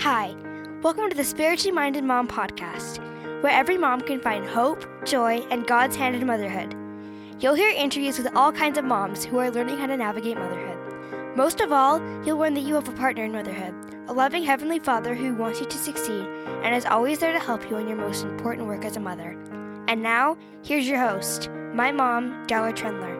Hi, welcome to the Spiritually Minded Mom podcast, where every mom can find hope, joy, and God's hand in motherhood. You'll hear interviews with all kinds of moms who are learning how to navigate motherhood. Most of all, you'll learn that you have a partner in motherhood, a loving Heavenly Father who wants you to succeed and is always there to help you in your most important work as a mother. And now, here's your host, my mom, Darla Trendler.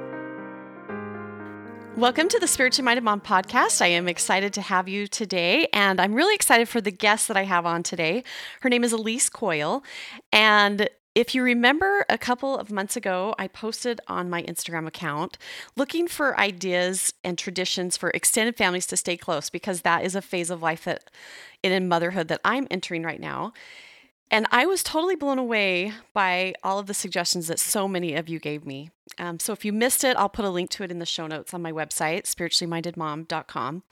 Welcome to the Spiritually Minded Mom podcast. I am excited to have you today, and I'm really excited for the guest that I have on today. Her name is Alisse Coil, and if you remember a couple of months ago, I posted on my Instagram account looking for ideas and traditions for extended families to stay close because that is a phase of life that in motherhood that I'm entering right now. And I was totally blown away by all of the suggestions that so many of you gave me. Um, so if you missed it, I'll put a link to it in the show notes on my website, spirituallymindedmom.com,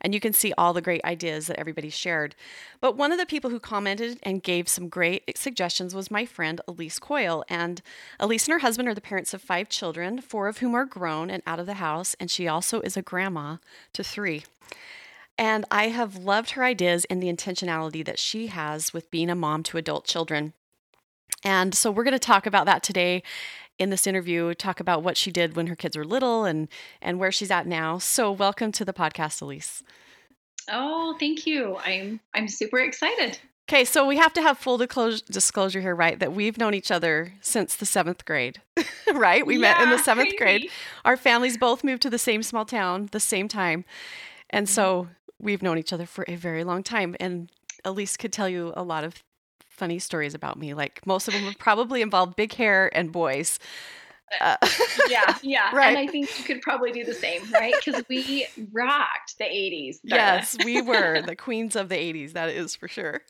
and you can see all the great ideas that everybody shared. But one of the people who commented and gave some great suggestions was my friend Alisse Coil. And Alisse and her husband are the parents of five children, four of whom are grown and out of the house, and she also is a grandma to three. And I have loved her ideas and the intentionality that she has with being a mom to adult children. And so we're going to talk about that today in this interview, talk about what she did when her kids were little and and where she's at now. So welcome to the podcast, Alisse. Oh, thank you. I'm I'm super excited. Okay, so we have to have full disclosure here, right? That we've known each other since the seventh grade, right? We yeah, met in the seventh crazy. grade. Our families both moved to the same small town the same time. And so mm-hmm. We've known each other for a very long time. And Alisse could tell you a lot of funny stories about me. Like most of them would probably involve big hair and boys. Uh, yeah, yeah. right. And I think you could probably do the same, right? Because we rocked the 80s. Yes, we were the queens of the 80s. That is for sure.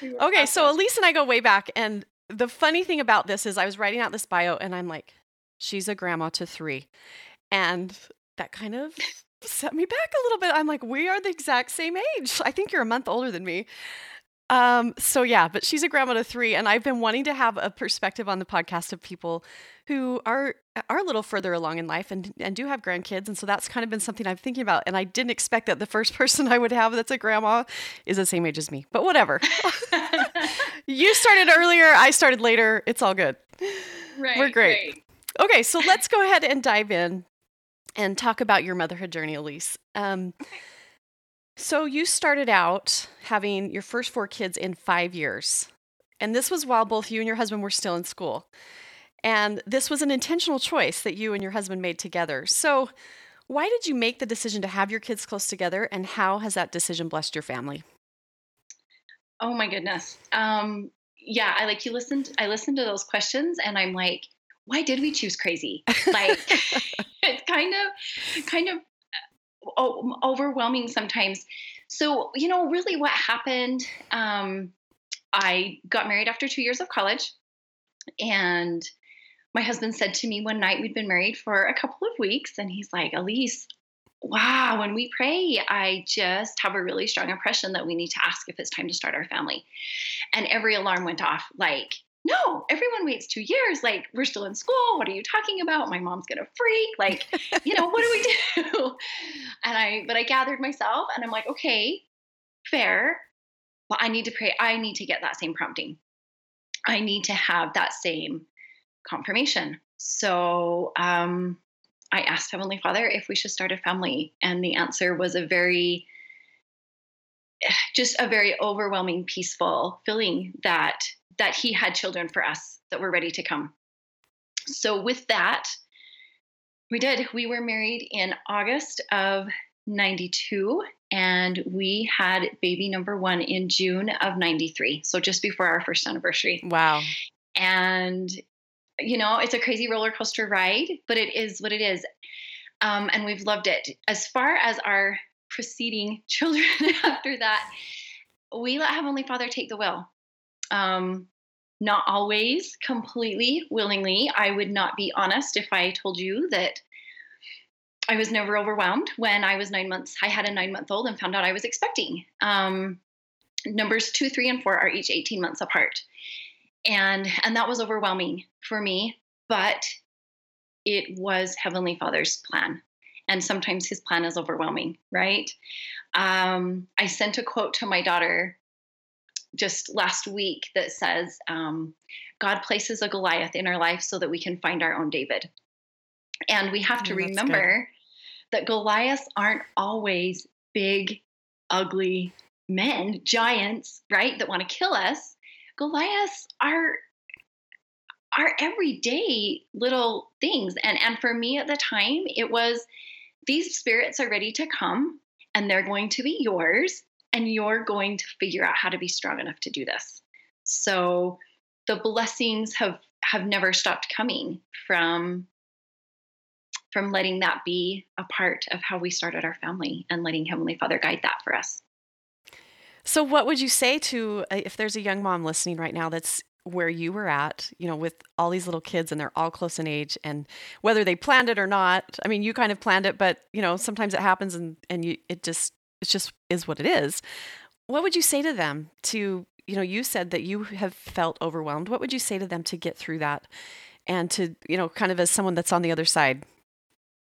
We okay, so Alisse and I go way back. And the funny thing about this is I was writing out this bio and I'm like, she's a grandma to three. And that kind of set me back a little bit. I'm like, we are the exact same age. I think you're a month older than me. Um, so yeah, but she's a grandma to three, and I've been wanting to have a perspective on the podcast of people who are are a little further along in life and and do have grandkids, and so that's kind of been something I'm thinking about. And I didn't expect that the first person I would have that's a grandma is the same age as me, but whatever. you started earlier, I started later. It's all good. Right, we're great. great. Okay, so let's go ahead and dive in and talk about your motherhood journey, Alisse. Um, so you started out having your first four kids in five years. And this was while both you and your husband were still in school. And this was an intentional choice that you and your husband made together. So, why did you make the decision to have your kids close together, and how has that decision blessed your family? Oh my goodness. Um, yeah, I like you listened. I listened to those questions, and I'm like, why did we choose crazy? Like, it's kind of, kind of overwhelming sometimes. So, you know, really what happened, um, I got married after two years of college. And my husband said to me one night, we'd been married for a couple of weeks, and he's like, Alisse, wow, when we pray, I just have a really strong impression that we need to ask if it's time to start our family. And every alarm went off like, no, everyone waits two years. Like, we're still in school. What are you talking about? My mom's gonna freak. Like, you know, what do we do? And I, but I gathered myself and I'm like, okay, fair, but I need to pray. I need to get that same prompting. I need to have that same confirmation. So um, I asked Heavenly Father if we should start a family. And the answer was a very, just a very overwhelming, peaceful feeling that that he had children for us that were ready to come. So, with that, we did. We were married in August of 92, and we had baby number one in June of 93. So, just before our first anniversary. Wow. And, you know, it's a crazy roller coaster ride, but it is what it is. Um, and we've loved it. As far as our preceding children after that, we let Heavenly Father take the will. Um, not always completely willingly. I would not be honest if I told you that I was never overwhelmed when I was nine months. I had a nine month old and found out I was expecting. Um, numbers two, three, and four are each 18 months apart. And, and that was overwhelming for me, but it was Heavenly Father's plan. And sometimes his plan is overwhelming, right? Um, I sent a quote to my daughter just last week that says, um, God places a Goliath in our life so that we can find our own David. And we have to Oh, remember that Goliaths aren't always big, ugly men, giants, right, that want to kill us. Goliaths are are everyday little things. And and for me at the time, it was these spirits are ready to come and they're going to be yours and you're going to figure out how to be strong enough to do this. So the blessings have have never stopped coming from from letting that be a part of how we started our family and letting heavenly father guide that for us So, what would you say to uh, if there's a young mom listening right now that's where you were at, you know, with all these little kids and they're all close in age, and whether they planned it or not? I mean, you kind of planned it, but you know, sometimes it happens, and and you it just it just is what it is. What would you say to them? To you know, you said that you have felt overwhelmed. What would you say to them to get through that, and to you know, kind of as someone that's on the other side?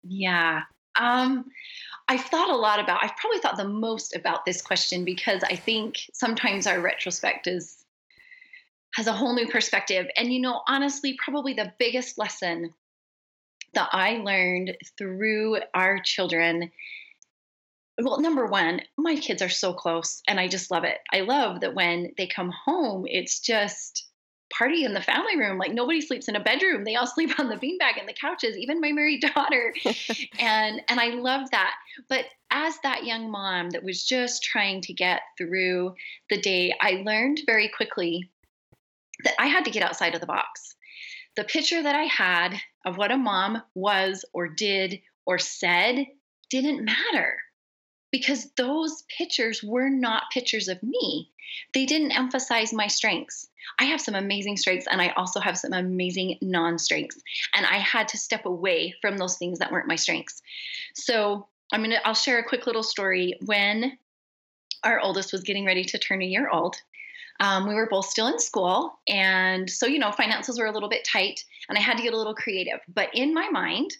yeah um I've thought a lot about, I've probably thought the most about this question because I think sometimes our retrospect is has a whole new perspective. And you know, honestly, probably the biggest lesson that I learned through our children. Well, number one, my kids are so close and I just love it. I love that when they come home, it's just party in the family room. Like nobody sleeps in a bedroom. They all sleep on the beanbag and the couches, even my married daughter. and and I love that. But as that young mom that was just trying to get through the day, I learned very quickly that I had to get outside of the box. The picture that I had of what a mom was or did or said didn't matter because those pictures were not pictures of me. They didn't emphasize my strengths. I have some amazing strengths and I also have some amazing non strengths. And I had to step away from those things that weren't my strengths. So I'm going to, I'll share a quick little story. When our oldest was getting ready to turn a year old, um, we were both still in school. And so, you know, finances were a little bit tight and I had to get a little creative. But in my mind,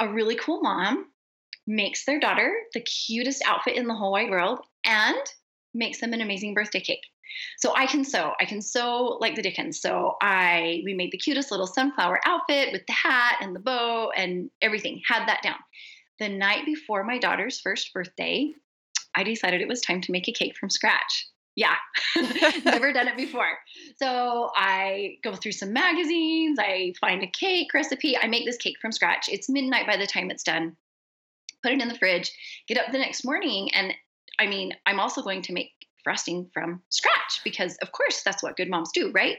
a really cool mom makes their daughter the cutest outfit in the whole wide world and makes them an amazing birthday cake. So I can sew. I can sew like the Dickens. So I we made the cutest little sunflower outfit with the hat and the bow and everything. Had that down. The night before my daughter's first birthday, I decided it was time to make a cake from scratch. Yeah, never done it before. So I go through some magazines, I find a cake recipe, I make this cake from scratch. It's midnight by the time it's done. Put it in the fridge, get up the next morning, and I mean, I'm also going to make frosting from scratch because, of course, that's what good moms do, right?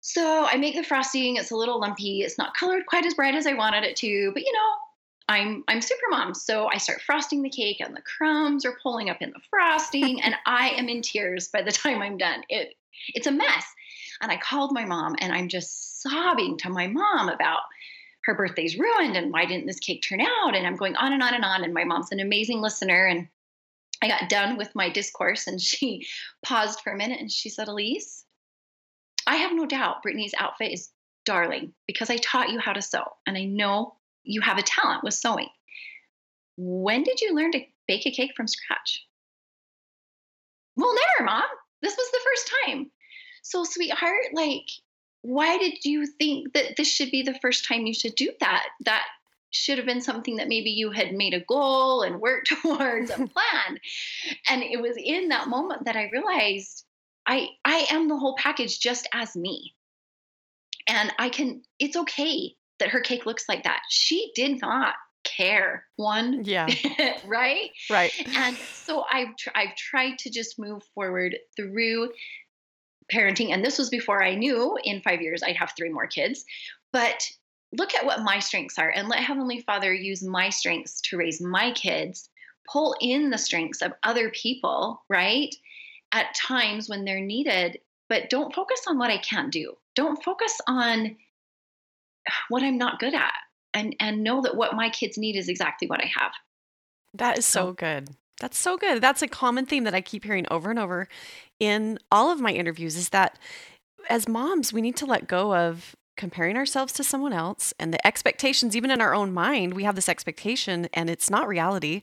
So I make the frosting. It's a little lumpy. It's not colored quite as bright as I wanted it to, but you know, I'm I'm super mom. So I start frosting the cake and the crumbs are pulling up in the frosting and I am in tears by the time I'm done. It it's a mess. And I called my mom and I'm just sobbing to my mom about her birthday's ruined and why didn't this cake turn out? And I'm going on and on and on. And my mom's an amazing listener. And I got done with my discourse and she paused for a minute and she said, Alisse, I have no doubt Brittany's outfit is darling because I taught you how to sew. And I know you have a talent with sewing. When did you learn to bake a cake from scratch? Well, never, mom. This was the first time. So, sweetheart, like, why did you think that this should be the first time you should do that? That should have been something that maybe you had made a goal and worked towards and planned. And it was in that moment that I realized I I am the whole package just as me. And I can it's okay that her cake looks like that. She did not care one Yeah. right? Right. And so I've tr- I've tried to just move forward through parenting and this was before I knew in 5 years I'd have three more kids. But look at what my strengths are and let heavenly father use my strengths to raise my kids. Pull in the strengths of other people, right? At times when they're needed, but don't focus on what I can't do. Don't focus on what I'm not good at and and know that what my kids need is exactly what I have. That is so So- good. That's so good. That's a common theme that I keep hearing over and over in all of my interviews is that as moms, we need to let go of comparing ourselves to someone else and the expectations, even in our own mind, we have this expectation and it's not reality.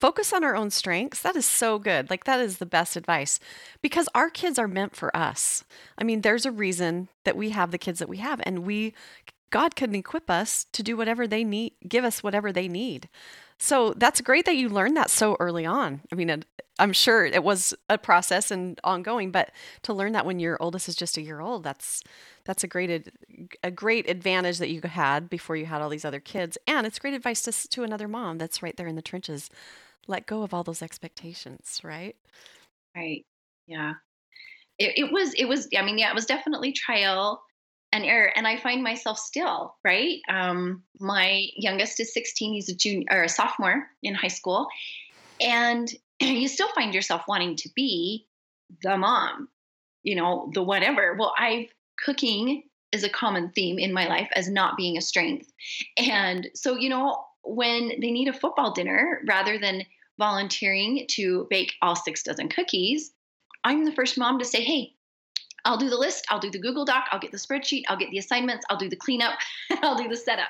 Focus on our own strengths. That is so good. Like, that is the best advice because our kids are meant for us. I mean, there's a reason that we have the kids that we have, and we, God can equip us to do whatever they need, give us whatever they need. So that's great that you learned that so early on. I mean, I'm sure it was a process and ongoing, but to learn that when your oldest is just a year old, that's that's a great a great advantage that you had before you had all these other kids, and it's great advice to to another mom that's right there in the trenches. Let go of all those expectations, right? Right. Yeah. It, it was it was I mean yeah it was definitely trial and error and I find myself still right. Um, my youngest is 16. He's a junior or a sophomore in high school, and you still find yourself wanting to be the mom, you know, the whatever. Well, I've cooking is a common theme in my life as not being a strength. And so, you know, when they need a football dinner, rather than volunteering to bake all six dozen cookies, I'm the first mom to say, hey, I'll do the list, I'll do the Google Doc, I'll get the spreadsheet, I'll get the assignments, I'll do the cleanup, I'll do the setup.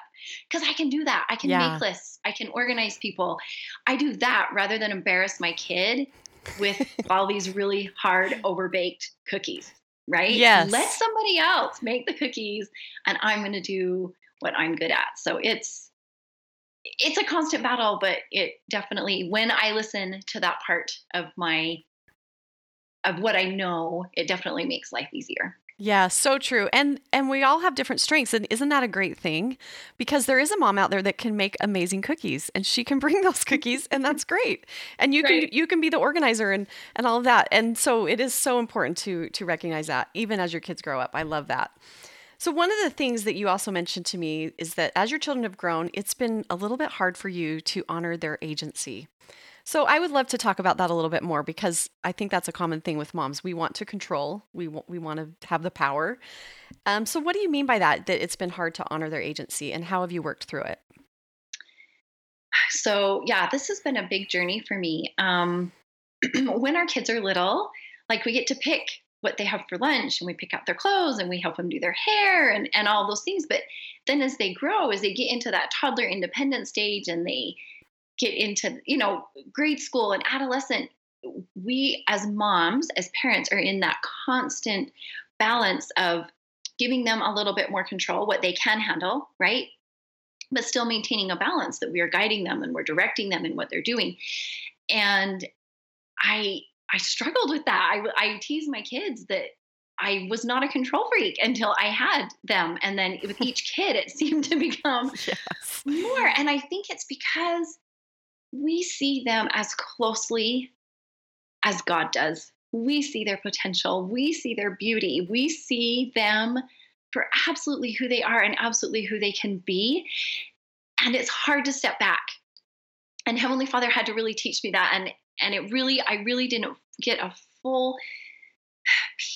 Because I can do that. I can yeah. make lists, I can organize people. I do that rather than embarrass my kid with all these really hard, overbaked cookies right? Yes. Let somebody else make the cookies and I'm going to do what I'm good at. So it's it's a constant battle, but it definitely when I listen to that part of my of what I know, it definitely makes life easier. Yeah, so true. And and we all have different strengths and isn't that a great thing? Because there is a mom out there that can make amazing cookies and she can bring those cookies and that's great. And you right. can you can be the organizer and and all of that. And so it is so important to to recognize that even as your kids grow up. I love that. So one of the things that you also mentioned to me is that as your children have grown, it's been a little bit hard for you to honor their agency. So I would love to talk about that a little bit more because I think that's a common thing with moms. We want to control. We want we want to have the power. Um, so what do you mean by that? That it's been hard to honor their agency, and how have you worked through it? So yeah, this has been a big journey for me. Um, when our kids are little, like we get to pick what they have for lunch and we pick out their clothes and we help them do their hair and, and all those things. But then as they grow, as they get into that toddler independent stage and they get into you know grade school and adolescent we as moms as parents are in that constant balance of giving them a little bit more control what they can handle right but still maintaining a balance that we are guiding them and we're directing them in what they're doing and i i struggled with that i, I tease my kids that I was not a control freak until I had them. And then with each kid, it seemed to become yes. more. And I think it's because we see them as closely as God does. We see their potential, we see their beauty, we see them for absolutely who they are and absolutely who they can be. And it's hard to step back. And Heavenly Father had to really teach me that. And and it really, I really didn't get a full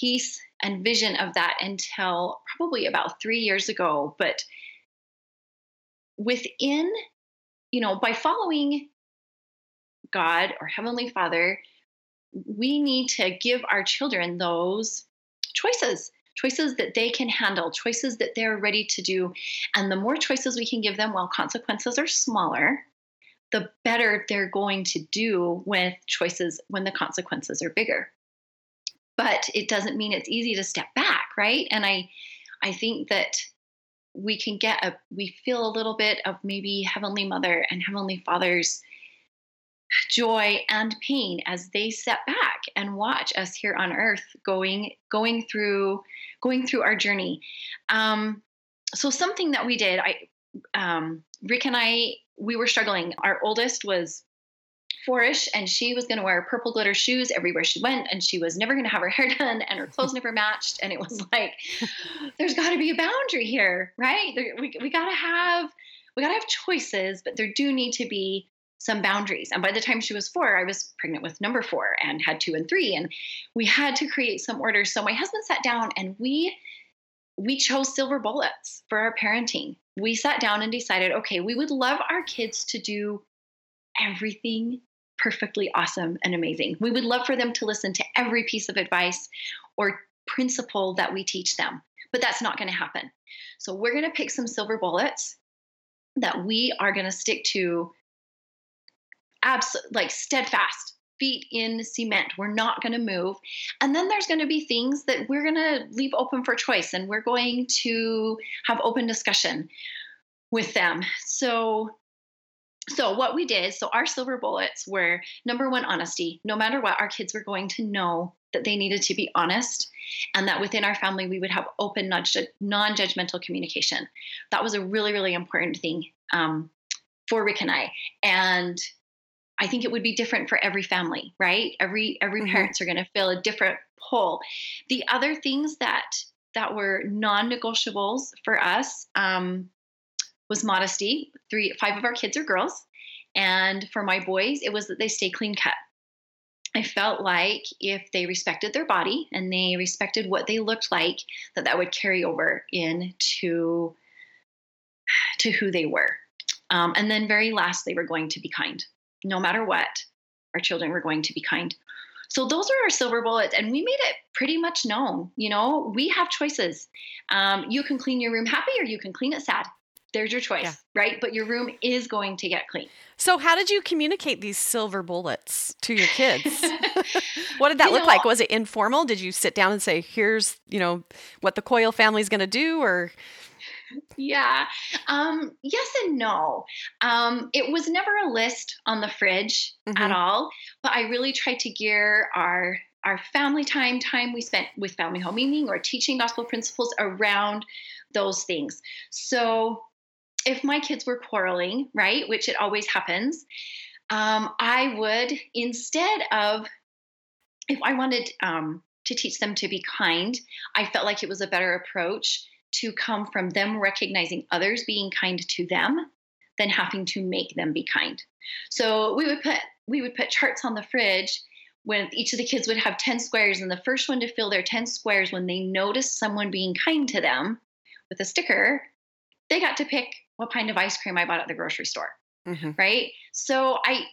peace and vision of that until probably about three years ago. But within, you know, by following God or Heavenly Father, we need to give our children those choices choices that they can handle, choices that they're ready to do. And the more choices we can give them while consequences are smaller, the better they're going to do with choices when the consequences are bigger. But it doesn't mean it's easy to step back, right? And I I think that we can get a we feel a little bit of maybe heavenly mother and heavenly father's joy and pain as they step back and watch us here on earth going going through going through our journey. Um, so something that we did i um, rick and i we were struggling. Our oldest was fourish and she was going to wear purple glitter shoes everywhere she went and she was never going to have her hair done and her clothes never matched. And it was like there's got to be a boundary here right? There, we, we got to have we got to have choices but there do need to be some boundaries. And by the time she was four, I was pregnant with number four and had two and three. And we had to create some order. So my husband sat down and we we chose silver bullets for our parenting. We sat down and decided, okay, we would love our kids to do everything perfectly awesome and amazing. We would love for them to listen to every piece of advice or principle that we teach them. But that's not going to happen. So we're going to pick some silver bullets that we are going to stick to absolutely like steadfast feet in cement. We're not going to move. And then there's going to be things that we're going to leave open for choice and we're going to have open discussion with them. So so what we did, so our silver bullets were number one honesty. No matter what, our kids were going to know that they needed to be honest and that within our family we would have open non-judgmental communication that was a really really important thing um, for rick and i and I think it would be different for every family, right? Every every mm-hmm. parents are going to fill a different pull. The other things that that were non-negotiables for us um, was modesty. Three, five of our kids are girls, and for my boys, it was that they stay clean cut. I felt like if they respected their body and they respected what they looked like, that that would carry over into to who they were. Um, and then, very last, they were going to be kind no matter what, our children were going to be kind. So those are our silver bullets, and we made it pretty much known. You know, we have choices. Um, you can clean your room happy, or you can clean it sad. There's your choice, yeah. right? But your room is going to get clean. So, how did you communicate these silver bullets to your kids? what did that you look know, like? Was it informal? Did you sit down and say, "Here's, you know, what the Coil family is going to do," or yeah. Um, yes and no. Um, it was never a list on the fridge mm-hmm. at all, but I really tried to gear our our family time, time we spent with family home meeting or teaching gospel principles around those things. So if my kids were quarreling, right, which it always happens, um, I would instead of if I wanted um, to teach them to be kind, I felt like it was a better approach to come from them recognizing others being kind to them than having to make them be kind. So we would put we would put charts on the fridge when each of the kids would have 10 squares and the first one to fill their 10 squares when they noticed someone being kind to them with a sticker, they got to pick what kind of ice cream I bought at the grocery store. Mm-hmm. Right? So I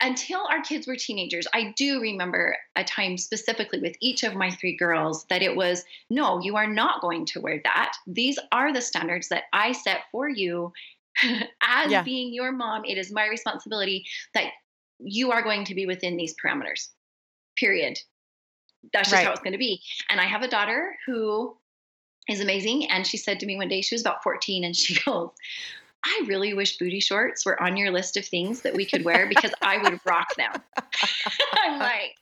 until our kids were teenagers, I do remember a time specifically with each of my three girls that it was no, you are not going to wear that. These are the standards that I set for you. As yeah. being your mom, it is my responsibility that you are going to be within these parameters. Period. That's just right. how it's going to be. And I have a daughter who is amazing. And she said to me one day, she was about 14, and she goes, I really wish booty shorts were on your list of things that we could wear because I would rock them. I'm like,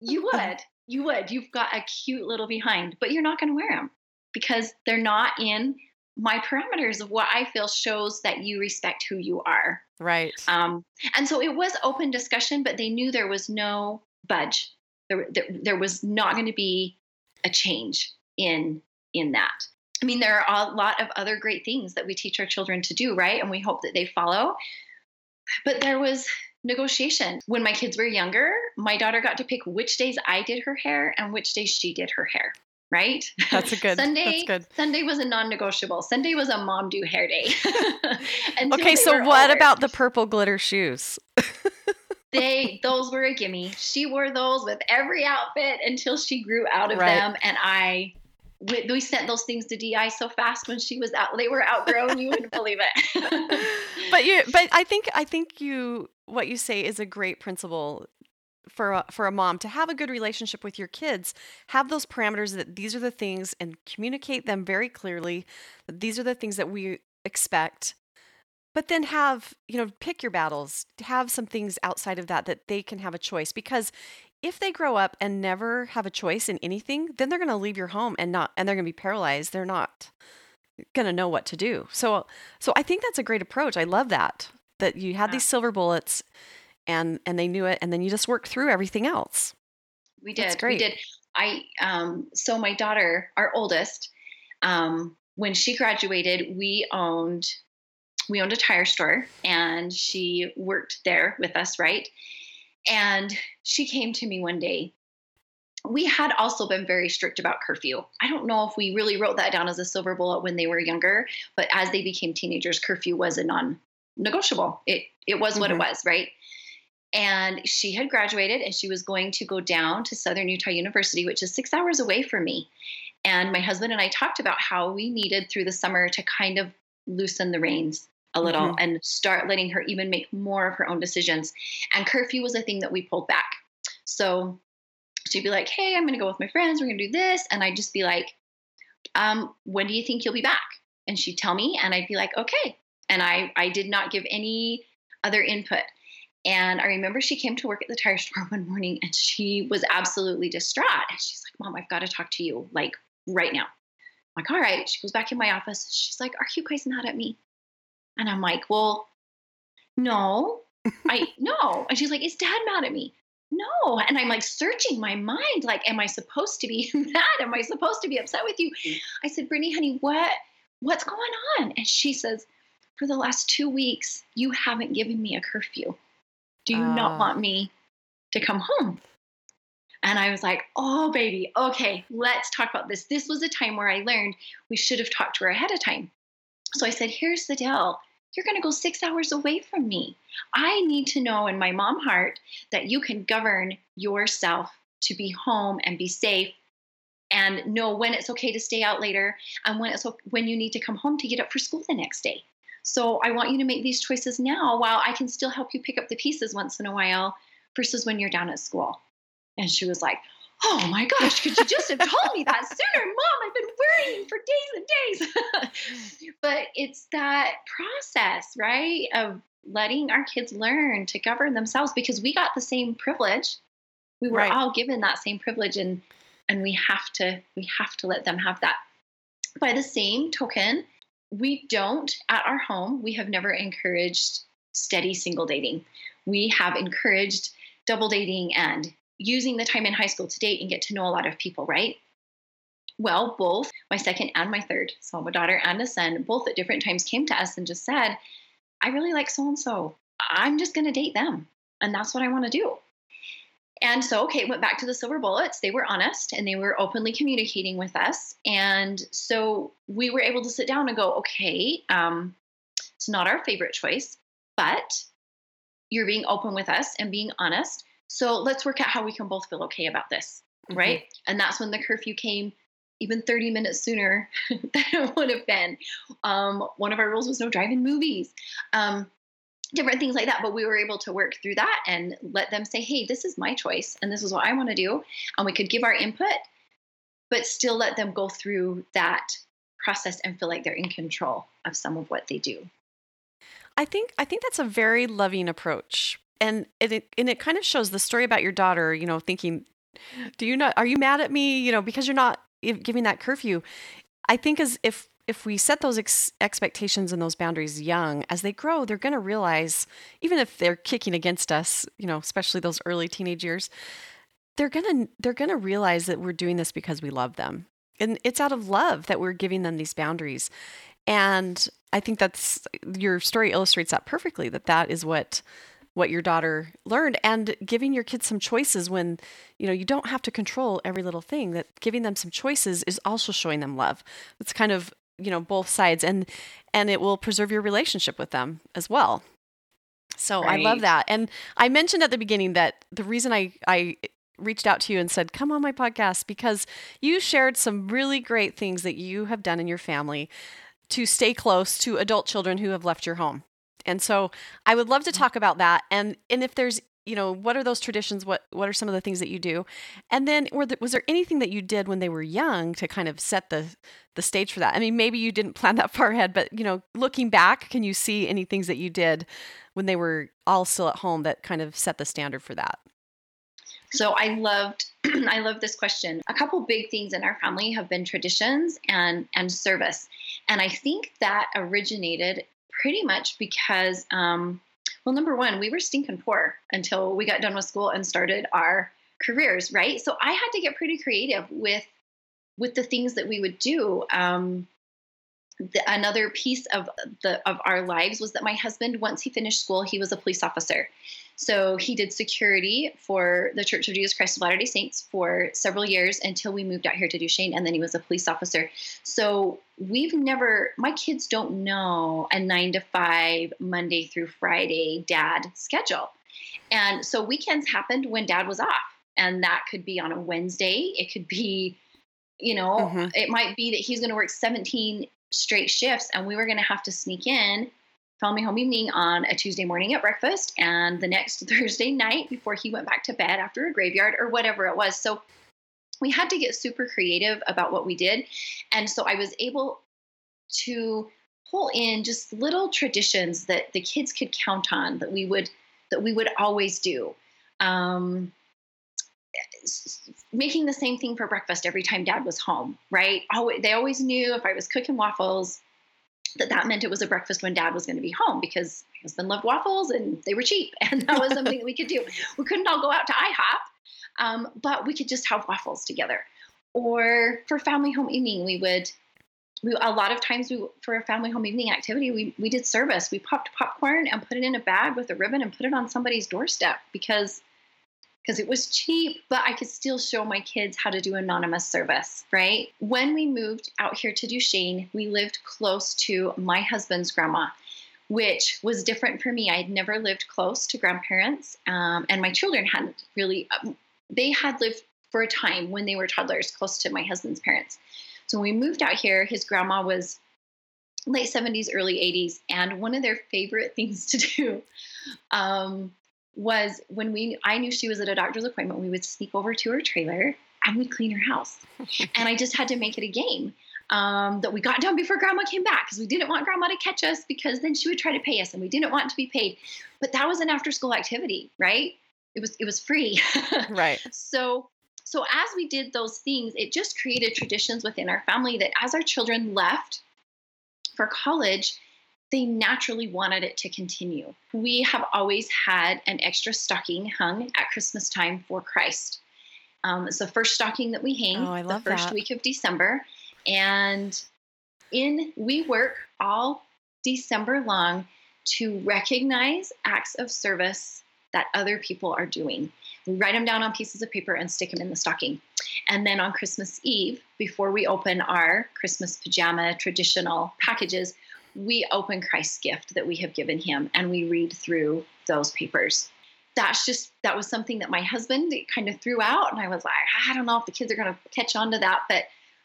you would, you would. You've got a cute little behind, but you're not going to wear them because they're not in my parameters of what I feel shows that you respect who you are. Right. Um, and so it was open discussion, but they knew there was no budge. There, there, there was not going to be a change in in that. I mean, there are a lot of other great things that we teach our children to do, right? And we hope that they follow. But there was negotiation. When my kids were younger, my daughter got to pick which days I did her hair and which days she did her hair. Right? That's a good. Sunday. That's good. Sunday was a non-negotiable. Sunday was a mom do hair day. okay, so what older. about the purple glitter shoes? they those were a gimme. She wore those with every outfit until she grew out of right. them, and I we, sent those things to DI so fast when she was out. They were outgrown. you wouldn't believe it. but you, but I think I think you what you say is a great principle for a, for a mom to have a good relationship with your kids. Have those parameters that these are the things and communicate them very clearly. These are the things that we expect. But then have, you know, pick your battles. Have some things outside of that that they can have a choice because if they grow up and never have a choice in anything, then they're going to leave your home and not and they're going to be paralyzed. They're not going to know what to do. So so I think that's a great approach. I love that that you had yeah. these silver bullets and and they knew it and then you just worked through everything else. We did. We did. I um so my daughter, our oldest, um when she graduated, we owned we owned a tire store and she worked there with us, right? And she came to me one day. We had also been very strict about curfew. I don't know if we really wrote that down as a silver bullet when they were younger, but as they became teenagers, curfew was a non-negotiable. It it was mm-hmm. what it mm-hmm. was, right? And she had graduated and she was going to go down to Southern Utah University, which is six hours away from me. And my husband and I talked about how we needed through the summer to kind of loosen the reins a little mm-hmm. and start letting her even make more of her own decisions. And curfew was a thing that we pulled back. So she'd be like, Hey, I'm going to go with my friends. We're going to do this. And I'd just be like, um, When do you think you'll be back? And she'd tell me, and I'd be like, Okay. And I, I did not give any other input. And I remember she came to work at the tire store one morning and she was absolutely distraught. And she's like, Mom, I've got to talk to you like right now. I'm like, all right. She goes back in my office. She's like, Are you guys mad at me? And I'm like, Well, no, I no. And she's like, Is dad mad at me? No. And I'm like searching my mind, like, am I supposed to be mad? Am I supposed to be upset with you? I said, Brittany, honey, what what's going on? And she says, For the last two weeks, you haven't given me a curfew. Do you uh. not want me to come home? And I was like, oh, baby, okay, let's talk about this. This was a time where I learned we should have talked to her ahead of time. So I said, here's the deal. You're going to go six hours away from me. I need to know in my mom heart that you can govern yourself to be home and be safe and know when it's okay to stay out later and when it's when you need to come home to get up for school the next day. So I want you to make these choices now while I can still help you pick up the pieces once in a while versus when you're down at school. And she was like, Oh my gosh, could you just have told me that sooner? Mom, I've been worrying for days and days. but it's that process, right? Of letting our kids learn to govern themselves because we got the same privilege. We were right. all given that same privilege and and we have to we have to let them have that. By the same token, we don't at our home, we have never encouraged steady single dating. We have encouraged double dating and using the time in high school to date and get to know a lot of people, right? Well, both my second and my third, so I'm a daughter and a son, both at different times came to us and just said, I really like so and so. I'm just going to date them. And that's what I want to do. And so, okay, went back to the silver bullets. They were honest and they were openly communicating with us. And so we were able to sit down and go, okay, um, it's not our favorite choice, but you're being open with us and being honest. So let's work out how we can both feel okay about this. Mm-hmm. Right. And that's when the curfew came even 30 minutes sooner than it would have been. Um, one of our rules was no driving movies. Um, different things like that. But we were able to work through that and let them say, hey, this is my choice and this is what I want to do. And we could give our input, but still let them go through that process and feel like they're in control of some of what they do. I think I think that's a very loving approach. And it and it kind of shows the story about your daughter, you know, thinking, do you not are you mad at me, you know, because you're not giving that curfew. I think as if if we set those ex- expectations and those boundaries young, as they grow, they're going to realize, even if they're kicking against us, you know, especially those early teenage years, they're to they're going to realize that we're doing this because we love them. And it's out of love that we're giving them these boundaries. And I think that's your story illustrates that perfectly that that is what what your daughter learned and giving your kids some choices when you know you don't have to control every little thing that giving them some choices is also showing them love. It's kind of you know both sides and and it will preserve your relationship with them as well. So right. i love that. And i mentioned at the beginning that the reason i i reached out to you and said come on my podcast because you shared some really great things that you have done in your family to stay close to adult children who have left your home and so I would love to mm-hmm. talk about that. And and if there's you know what are those traditions what what are some of the things that you do and then there, was there anything that you did when they were young to kind of set the the stage for that i mean maybe you didn't plan that far ahead but you know looking back can you see any things that you did when they were all still at home that kind of set the standard for that so i loved i love this question a couple big things in our family have been traditions and and service and i think that originated pretty much because, um, well, number one, we were stinking poor until we got done with school and started our careers, right? So I had to get pretty creative with with the things that we would do. Um, the, another piece of the of our lives was that my husband, once he finished school, he was a police officer. So he did security for the Church of Jesus Christ of Latter day Saints for several years until we moved out here to Duchesne, and then he was a police officer. So we've never, my kids don't know a nine to five, Monday through Friday dad schedule. And so weekends happened when dad was off, and that could be on a Wednesday, it could be You know, Mhm. it might be that he's going to work 17 straight shifts and we were going to have to sneak in family home evening on a Tuesday morning at breakfast and the next Thursday night before he went back to bed after a graveyard or whatever it was. So we had to get super creative about what we did. And so I was able to pull in just little traditions that the kids could count on that we would that we would always do. Um, making the same thing for breakfast every time dad was home, right? They always knew if I was cooking waffles that that meant it was a breakfast when dad was going to be home because my husband loved waffles and they were cheap and that was something that we could do. We couldn't all go out to IHOP, um, but we could just have waffles together. Or for family home evening, we would we a lot of times we for a family home evening activity we we did service. We popped popcorn and put it in a bag with a ribbon and put it on somebody's doorstep because because it was cheap, but I could still show my kids how to do anonymous service, right? When we moved out here to Duchesne, we lived close to my husband's grandma, which was different for me. I had never lived close to grandparents, um, and my children hadn't really, um, they had lived for a time when they were toddlers close to my husband's parents. So when we moved out here, his grandma was late 70s, early 80s, and one of their favorite things to do um, was when we I knew she was at a doctor's appointment, we would sneak over to her trailer and we'd clean her house. and I just had to make it a game. Um, that we got done before grandma came back because we didn't want grandma to catch us because then she would try to pay us and we didn't want to be paid. But that was an after school activity, right? It was it was free. Right. so so as we did those things, it just created traditions within our family that as our children left for college, they naturally wanted it to continue. We have always had an extra stocking hung at Christmas time for Christ. Um, it's the first stocking that we hang Oh, I love the first that. week of December, and in we work all December long to recognize acts of service that other people are doing. We write them down on pieces of paper and stick them in the stocking. And then on Christmas Eve, before we open our Christmas pajama traditional packages, we open Christ's gift that we have given him and we read through those papers. That's just, that was something that my husband kind of threw out. And I was like, I don't know if the kids are going to catch on to that, but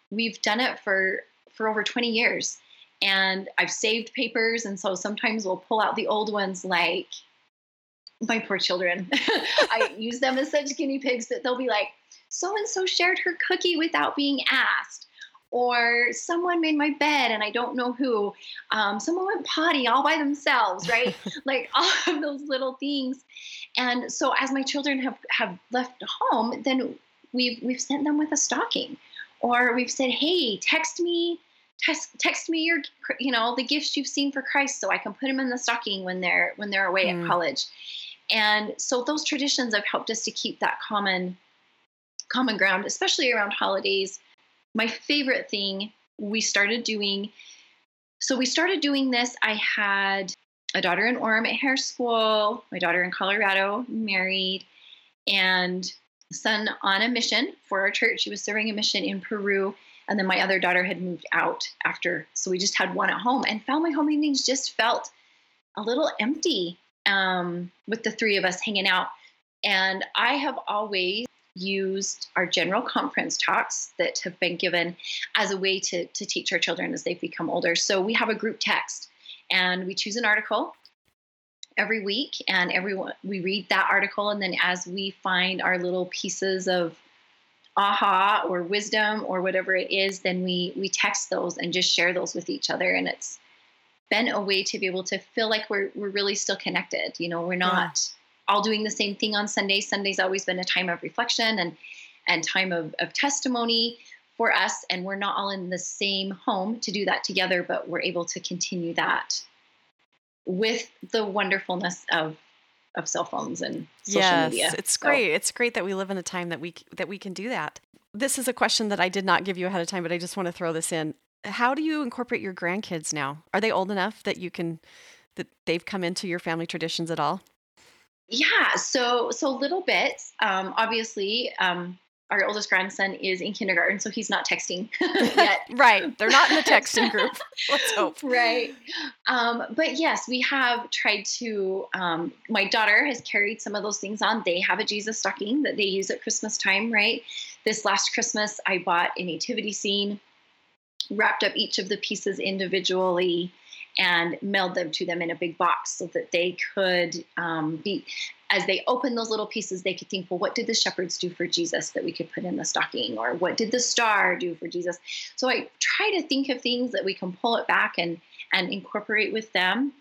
we've done it for, for over 20 years. And I've saved papers. And so sometimes we'll pull out the old ones like, my poor children. I use them as such guinea pigs that they'll be like, so and so shared her cookie without being asked. Or someone made my bed and I don't know who. Um, someone went potty all by themselves, right? like all of those little things. And so as my children have, have left home, then we've we've sent them with a stocking. Or we've said, hey, text me, text text me your you know, the gifts you've seen for Christ so I can put them in the stocking when they're when they're away Mm. at college. And so those traditions have helped us to keep that common common ground, especially around holidays. My favorite thing we started doing so we started doing this. I had a daughter in Orem at hair school, my daughter in Colorado, married, and son on a mission for our church. She was serving a mission in Peru. And then my other daughter had moved out after. So we just had one at home. And family home evenings just felt a little empty um, with the three of us hanging out. And I have always used our general conference talks that have been given as a way to, to teach our children as they've become older. So we have a group text and we choose an article every week and everyone we read that article and then as we find our little pieces of aha or wisdom or whatever it is then we we text those and just share those with each other and it's been a way to be able to feel like we're we're really still connected you know we're not all doing the same thing on sunday sunday's always been a time of reflection and and time of, of testimony for us and we're not all in the same home to do that together but we're able to continue that with the wonderfulness of of cell phones and social yes, media it's So- great. It's great that we live in a time that we that we can do that. This is a question that I did not give you ahead of time, but I just want to throw this in. How do you incorporate your grandkids now? Are they old enough that you can that they've come into your family traditions at all? Yeah, so so little bits. Um, obviously, um, our oldest grandson is in kindergarten, so he's not texting yet. right. They're not in the texting group. Let's hope. Right. Um, but yes, we have tried to. Um, my daughter has carried some of those things on. They have a Jesus stocking that they use at Christmas time, right? This last Christmas, I bought a nativity scene, wrapped up each of the pieces individually and mailed them to them in a big box so that they could um, be as they opened those little pieces they could think well what did the shepherds do for jesus that we could put in the stocking? Or what did the star do for jesus? So i try to think of things that we can pull it back and and incorporate with them.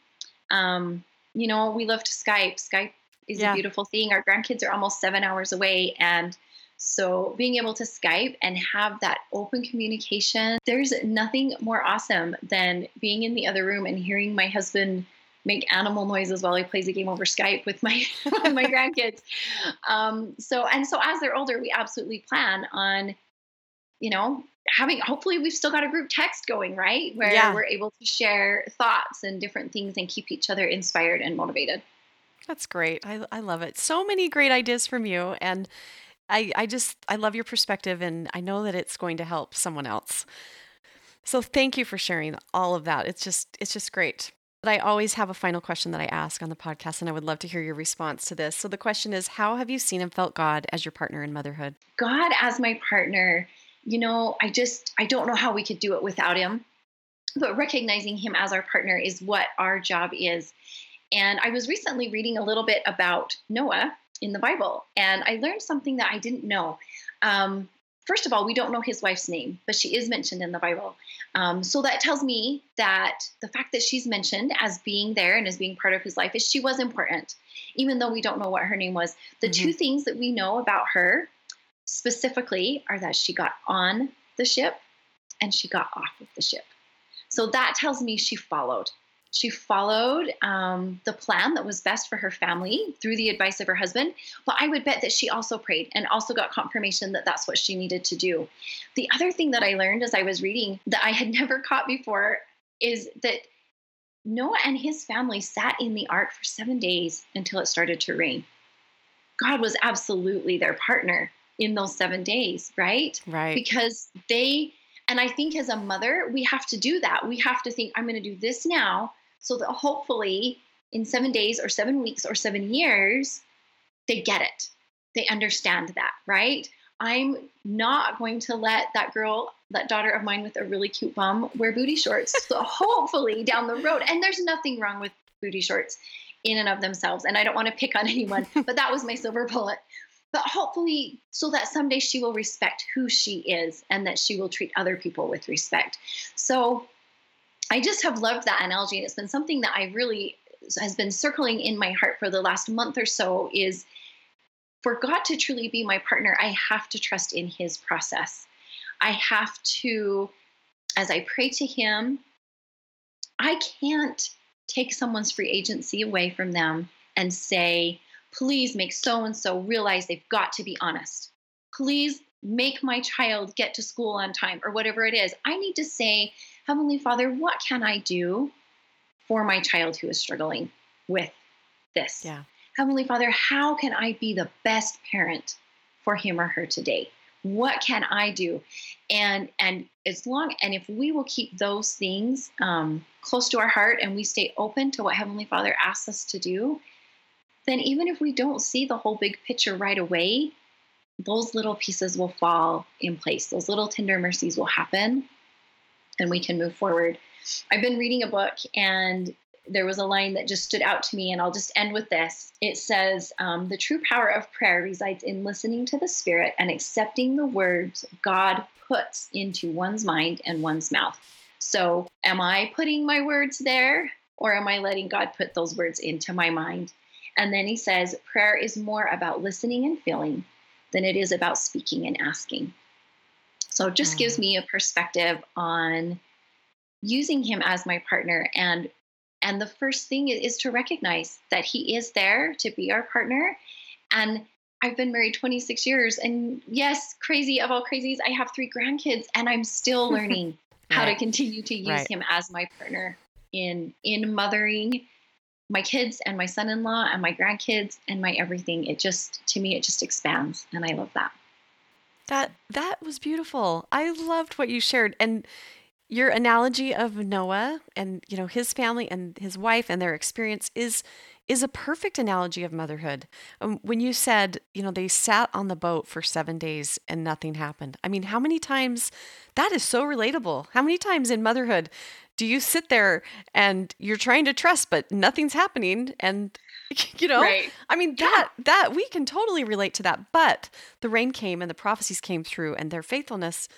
Um, you know we love to skype. Skype is yeah. a beautiful thing. Our grandkids are almost seven hours away and so, being able to Skype and have that open communication, there's nothing more awesome than being in the other room and hearing my husband make animal noises while he plays a game over Skype with my with my grandkids. Um, so, and so as they're older, we absolutely plan on, you know, having. Hopefully, we've still got a group text going, right, where yeah. we're able to share thoughts and different things and keep each other inspired and motivated. That's great. I, I love it. So many great ideas from you. And I, I just, I love your perspective and I know that it's going to help someone else. So thank you for sharing all of that. It's just, it's just great. But I always have a final question that I ask on the podcast, and I would love to hear your response to this. So the question is How have you seen and felt God as your partner in motherhood? God as my partner, you know, I just, I don't know how we could do it without Him, but recognizing Him as our partner is what our job is. And I was recently reading a little bit about Noah in the Bible. And I learned something that I didn't know. Um, first of all, we don't know his wife's name, but she is mentioned in the Bible. Um, so that tells me that the fact that she's mentioned as being there and as being part of his life is she was important, even though we don't know what her name was. The mm-hmm. two things that we know about her specifically are that she got on the ship and she got off of the ship. So that tells me she followed. She followed um, the plan that was best for her family through the advice of her husband. But I would bet that she also prayed and also got confirmation that that's what she needed to do. The other thing that I learned as I was reading that I had never caught before is that Noah and his family sat in the ark for seven days until it started to rain. God was absolutely their partner in those seven days, right? Right. Because they, and I think as a mother, we have to do that. We have to think, I'm going to do this now so that hopefully in seven days or seven weeks or seven years, they get it. They understand that, right? I'm not going to let that girl, that daughter of mine with a really cute bum, wear booty shorts. So hopefully down the road, and there's nothing wrong with booty shorts in and of themselves. And I don't want to pick on anyone, but that was my silver bullet. But hopefully, so that someday she will respect who she is and that she will treat other people with respect. So I just have loved that analogy, and it's been something that I really has been circling in my heart for the last month or so. Is for God to truly be my partner, I have to trust in His process. I have to, as I pray to Him, I can't take someone's free agency away from them and say, please make so and so realize they've got to be honest. Please make my child get to school on time or whatever it is. I need to say, Heavenly Father, what can I do for my child who is struggling with this? Yeah. Heavenly Father, how can I be the best parent for him or her today? What can I do? And and as long and if we will keep those things um, close to our heart and we stay open to what Heavenly Father asks us to do, then even if we don't see the whole big picture right away, those little pieces will fall in place. Those little tender mercies will happen and we can move forward. I've been reading a book and there was a line that just stood out to me, and I'll just end with this. It says, um, The true power of prayer resides in listening to the Spirit and accepting the words God puts into one's mind and one's mouth. So, am I putting my words there, or am I letting God put those words into my mind? And then he says, Prayer is more about listening and feeling than it is about speaking and asking. So it just mm. gives me a perspective on using him as my partner and and the first thing is to recognize that he is there to be our partner and I've been married 26 years and yes, crazy of all crazies, I have three grandkids and I'm still learning right. how to continue to use right. him as my partner in in mothering my kids and my son-in-law and my grandkids and my everything. It just to me it just expands and I love that. That that was beautiful. I loved what you shared and your analogy of Noah and you know his family and his wife and their experience is is a perfect analogy of motherhood. Um, when you said, you know, they sat on the boat for 7 days and nothing happened. I mean, how many times that is so relatable. How many times in motherhood do you sit there and you're trying to trust but nothing's happening and you know? Right. i mean that that we can totally relate to that but the rain came and the prophecies came through and their faithfulness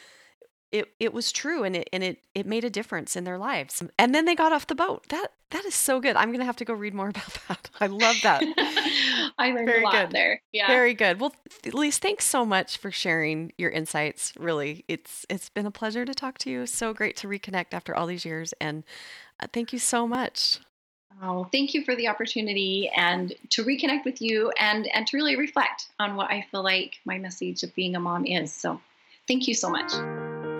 it it was true and it and it it made a difference in their lives. And then they got off the boat. That that is so good. I'm gonna have to go read more about that. I love that. I learned Very a lot good. there. Yeah. very good. Well Alisse thanks so much for sharing your insights. Really it's it's been a pleasure to talk to you. So great to reconnect after all these years. And uh, thank you so much Oh, thank you for the opportunity and to reconnect with you and and to really reflect on what I feel like my message of being a mom is. So, thank you so much.